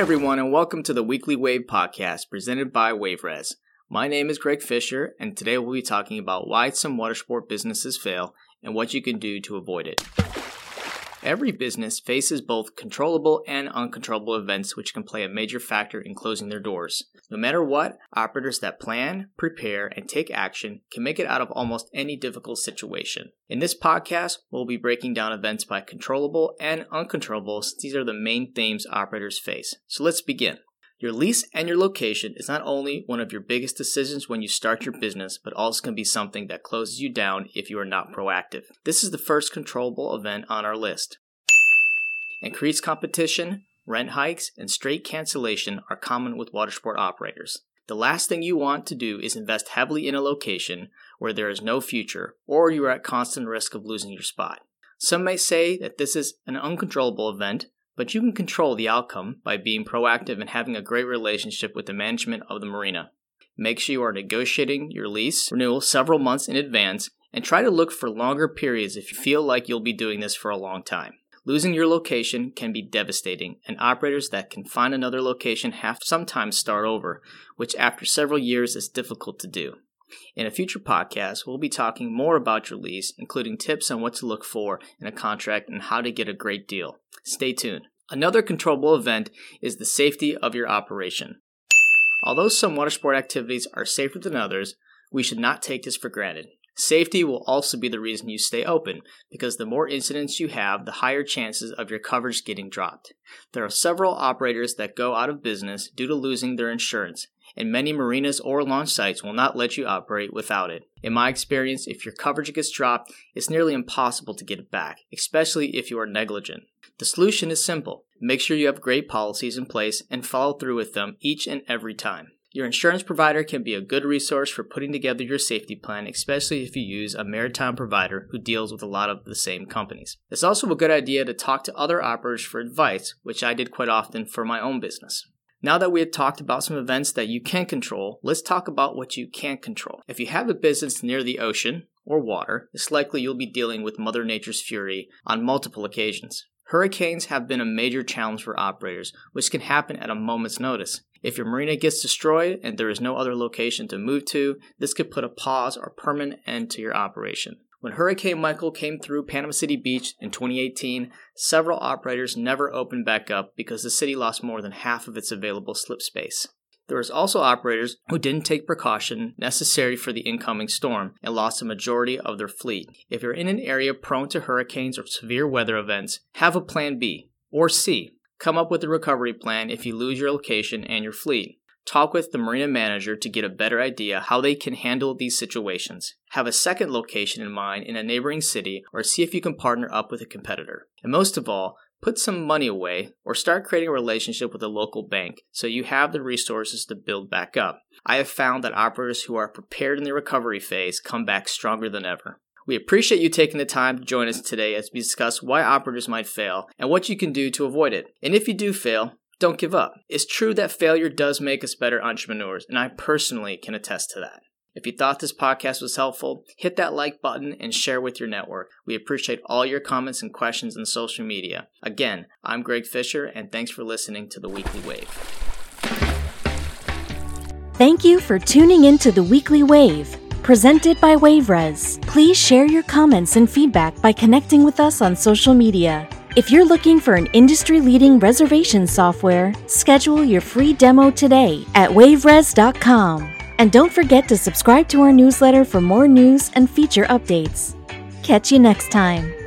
everyone, and welcome to the Weekly Wave podcast presented by WaveRes. My name is Greg Fisher, and today we'll be talking about why some watersport businesses fail and what you can do to avoid it. Every business faces both controllable and uncontrollable events which can play a major factor in closing their doors. No matter what, operators that plan, prepare, and take action can make it out of almost any difficult situation. In this podcast, we'll be breaking down events by controllable and uncontrollable since these are the main themes operators face. So let's begin. Your lease and your location is not only one of your biggest decisions when you start your business, but also can be something that closes you down if you are not proactive. This is the first controllable event on our list. Increased competition, rent hikes, and straight cancellation are common with watersport operators. The last thing you want to do is invest heavily in a location where there is no future or you are at constant risk of losing your spot. Some may say that this is an uncontrollable event, but you can control the outcome by being proactive and having a great relationship with the management of the marina. Make sure you are negotiating your lease renewal several months in advance and try to look for longer periods if you feel like you'll be doing this for a long time. Losing your location can be devastating, and operators that can find another location have to sometimes start over, which after several years is difficult to do. In a future podcast, we'll be talking more about your lease, including tips on what to look for in a contract and how to get a great deal. Stay tuned. Another controllable event is the safety of your operation. Although some water sport activities are safer than others, we should not take this for granted. Safety will also be the reason you stay open, because the more incidents you have, the higher chances of your coverage getting dropped. There are several operators that go out of business due to losing their insurance, and many marinas or launch sites will not let you operate without it. In my experience, if your coverage gets dropped, it's nearly impossible to get it back, especially if you are negligent. The solution is simple. Make sure you have great policies in place and follow through with them each and every time. Your insurance provider can be a good resource for putting together your safety plan, especially if you use a maritime provider who deals with a lot of the same companies. It's also a good idea to talk to other operators for advice, which I did quite often for my own business. Now that we have talked about some events that you can control, let's talk about what you can't control. If you have a business near the ocean or water, it's likely you'll be dealing with Mother Nature's fury on multiple occasions. Hurricanes have been a major challenge for operators, which can happen at a moment's notice. If your marina gets destroyed and there is no other location to move to, this could put a pause or permanent end to your operation. When Hurricane Michael came through Panama City Beach in 2018, several operators never opened back up because the city lost more than half of its available slip space. There was also operators who didn't take precaution necessary for the incoming storm and lost a majority of their fleet. If you're in an area prone to hurricanes or severe weather events, have a plan B or C. Come up with a recovery plan if you lose your location and your fleet. Talk with the marina manager to get a better idea how they can handle these situations. Have a second location in mind in a neighboring city or see if you can partner up with a competitor. And most of all, put some money away or start creating a relationship with a local bank so you have the resources to build back up. I have found that operators who are prepared in the recovery phase come back stronger than ever. We appreciate you taking the time to join us today as we discuss why operators might fail and what you can do to avoid it. And if you do fail, don't give up. It's true that failure does make us better entrepreneurs, and I personally can attest to that. If you thought this podcast was helpful, hit that like button and share with your network. We appreciate all your comments and questions on social media. Again, I'm Greg Fisher, and thanks for listening to the Weekly Wave. Thank you for tuning in to the Weekly Wave, presented by WaveRes. Please share your comments and feedback by connecting with us on social media. If you're looking for an industry leading reservation software, schedule your free demo today at waveres.com. And don't forget to subscribe to our newsletter for more news and feature updates. Catch you next time.